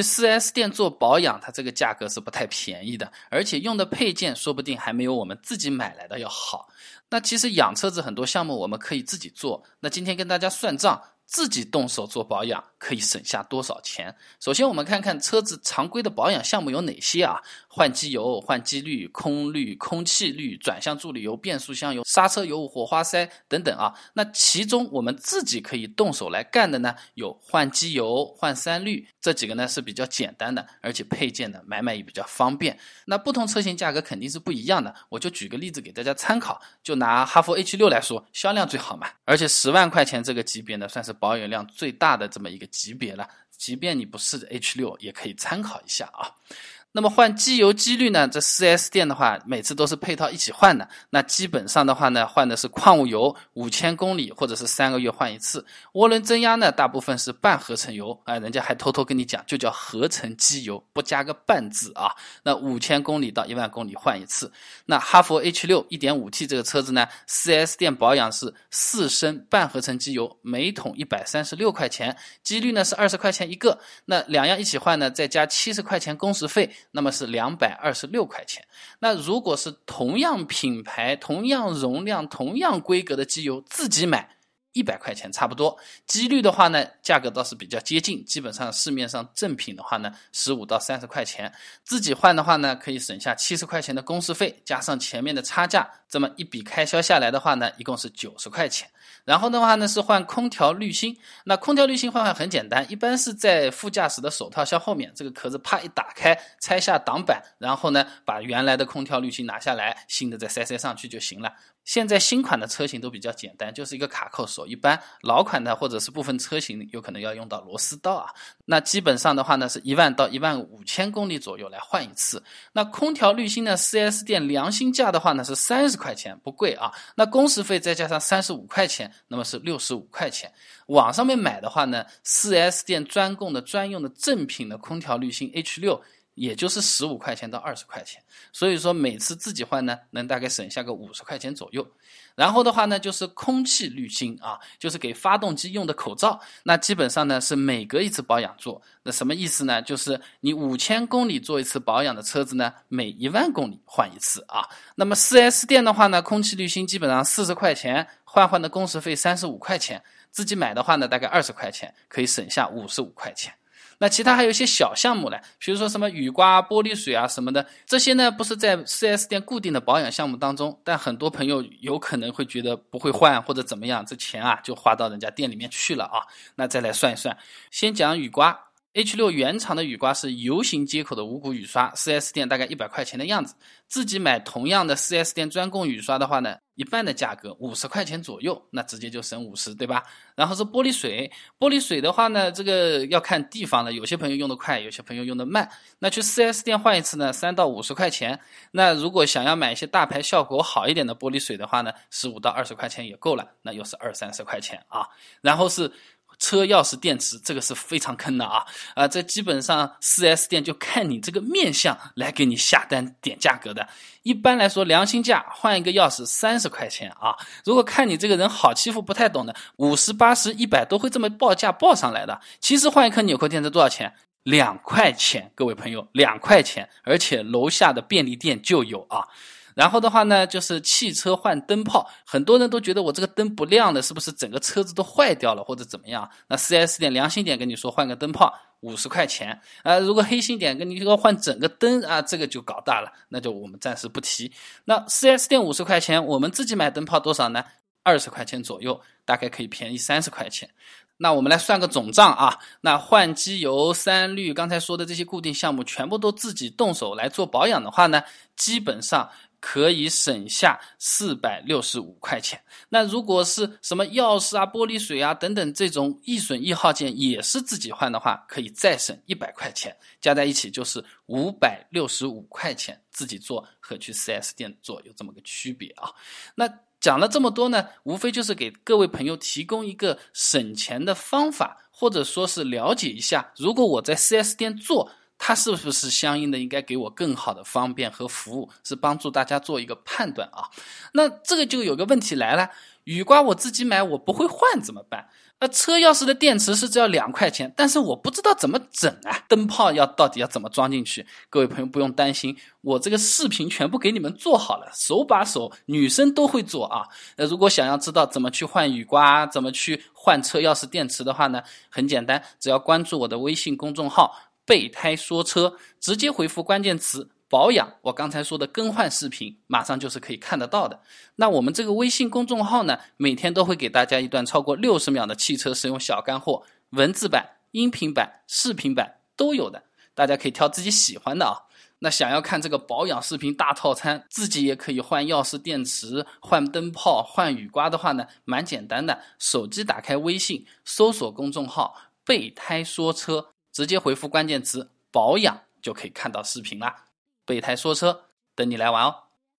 去 4S 店做保养，它这个价格是不太便宜的，而且用的配件说不定还没有我们自己买来的要好。那其实养车子很多项目我们可以自己做。那今天跟大家算账。自己动手做保养可以省下多少钱？首先，我们看看车子常规的保养项目有哪些啊？换机油、换机滤、空滤、空气滤、转向助力油、变速箱油、刹车油、火花塞等等啊。那其中我们自己可以动手来干的呢，有换机油、换三滤这几个呢是比较简单的，而且配件呢买卖也比较方便。那不同车型价格肯定是不一样的，我就举个例子给大家参考，就拿哈弗 H 六来说，销量最好嘛，而且十万块钱这个级别呢算是。保有量最大的这么一个级别了，即便你不是 H 六，也可以参考一下啊。那么换机油机滤呢？这 4S 店的话，每次都是配套一起换的。那基本上的话呢，换的是矿物油，五千公里或者是三个月换一次。涡轮增压呢，大部分是半合成油，啊，人家还偷偷跟你讲，就叫合成机油，不加个半字啊。那五千公里到一万公里换一次。那哈弗 H 六 1.5T 这个车子呢，4S 店保养是四升半合成机油，每桶一百三十六块钱，机滤呢是二十块钱一个。那两样一起换呢，再加七十块钱工时费。那么是两百二十六块钱。那如果是同样品牌、同样容量、同样规格的机油，自己买一百块钱差不多。几率的话呢，价格倒是比较接近，基本上市面上正品的话呢，十五到三十块钱。自己换的话呢，可以省下七十块钱的工时费，加上前面的差价，这么一笔开销下来的话呢，一共是九十块钱。然后的话呢是换空调滤芯，那空调滤芯换换很简单，一般是在副驾驶的手套箱后面，这个壳子啪一打开，拆下挡板，然后呢把原来的空调滤芯拿下来，新的再塞塞上去就行了。现在新款的车型都比较简单，就是一个卡扣锁。一般老款的或者是部分车型有可能要用到螺丝刀啊。那基本上的话呢，是一万到一万五千公里左右来换一次。那空调滤芯呢，4S 店良心价的话呢是三十块钱，不贵啊。那工时费再加上三十五块钱，那么是六十五块钱。网上面买的话呢，4S 店专供的专用的正品的空调滤芯 H 六。也就是十五块钱到二十块钱，所以说每次自己换呢，能大概省下个五十块钱左右。然后的话呢，就是空气滤芯啊，就是给发动机用的口罩。那基本上呢是每隔一次保养做。那什么意思呢？就是你五千公里做一次保养的车子呢，每一万公里换一次啊。那么四 S 店的话呢，空气滤芯基本上四十块钱，换换的工时费三十五块钱。自己买的话呢，大概二十块钱，可以省下五十五块钱。那其他还有一些小项目嘞，比如说什么雨刮、玻璃水啊什么的，这些呢不是在 4S 店固定的保养项目当中，但很多朋友有可能会觉得不会换或者怎么样，这钱啊就花到人家店里面去了啊。那再来算一算，先讲雨刮。H 六原厂的雨刮是 U 型接口的无骨雨刷，4S 店大概一百块钱的样子。自己买同样的 4S 店专供雨刷的话呢，一半的价格五十块钱左右，那直接就省五十，对吧？然后是玻璃水，玻璃水的话呢，这个要看地方了，有些朋友用的快，有些朋友用的慢。那去 4S 店换一次呢，三到五十块钱。那如果想要买一些大牌效果好一点的玻璃水的话呢，十五到二十块钱也够了，那又是二三十块钱啊。然后是。车钥匙电池这个是非常坑的啊啊！这基本上四 S 店就看你这个面相来给你下单点价格的。一般来说，良心价换一个钥匙三十块钱啊。如果看你这个人好欺负，不太懂的，五十、八十、一百都会这么报价报上来的。其实换一颗纽扣电池多少钱？两块钱，各位朋友，两块钱，而且楼下的便利店就有啊。然后的话呢，就是汽车换灯泡，很多人都觉得我这个灯不亮了，是不是整个车子都坏掉了或者怎么样？那 4S 店良心点跟你说换个灯泡五十块钱，啊，如果黑心点跟你说换整个灯啊，这个就搞大了，那就我们暂时不提。那 4S 店五十块钱，我们自己买灯泡多少呢？二十块钱左右，大概可以便宜三十块钱。那我们来算个总账啊，那换机油、三滤，刚才说的这些固定项目，全部都自己动手来做保养的话呢，基本上。可以省下四百六十五块钱。那如果是什么钥匙啊、玻璃水啊等等这种易损易耗件，也是自己换的话，可以再省一百块钱，加在一起就是五百六十五块钱。自己做和去 4S 店做有这么个区别啊。那讲了这么多呢，无非就是给各位朋友提供一个省钱的方法，或者说是了解一下，如果我在 4S 店做。它是不是相应的应该给我更好的方便和服务？是帮助大家做一个判断啊。那这个就有个问题来了，雨刮我自己买我不会换怎么办？那车钥匙的电池是只要两块钱，但是我不知道怎么整啊！灯泡要到底要怎么装进去？各位朋友不用担心，我这个视频全部给你们做好了，手把手，女生都会做啊。那如果想要知道怎么去换雨刮，怎么去换车钥匙电池的话呢？很简单，只要关注我的微信公众号“备胎说车”，直接回复关键词。保养，我刚才说的更换视频，马上就是可以看得到的。那我们这个微信公众号呢，每天都会给大家一段超过六十秒的汽车使用小干货，文字版、音频版、视频版都有的，大家可以挑自己喜欢的啊。那想要看这个保养视频大套餐，自己也可以换钥匙电池、换灯泡、换雨刮的话呢，蛮简单的，手机打开微信，搜索公众号“备胎说车”，直接回复关键词“保养”就可以看到视频啦。备胎说车，等你来玩哦。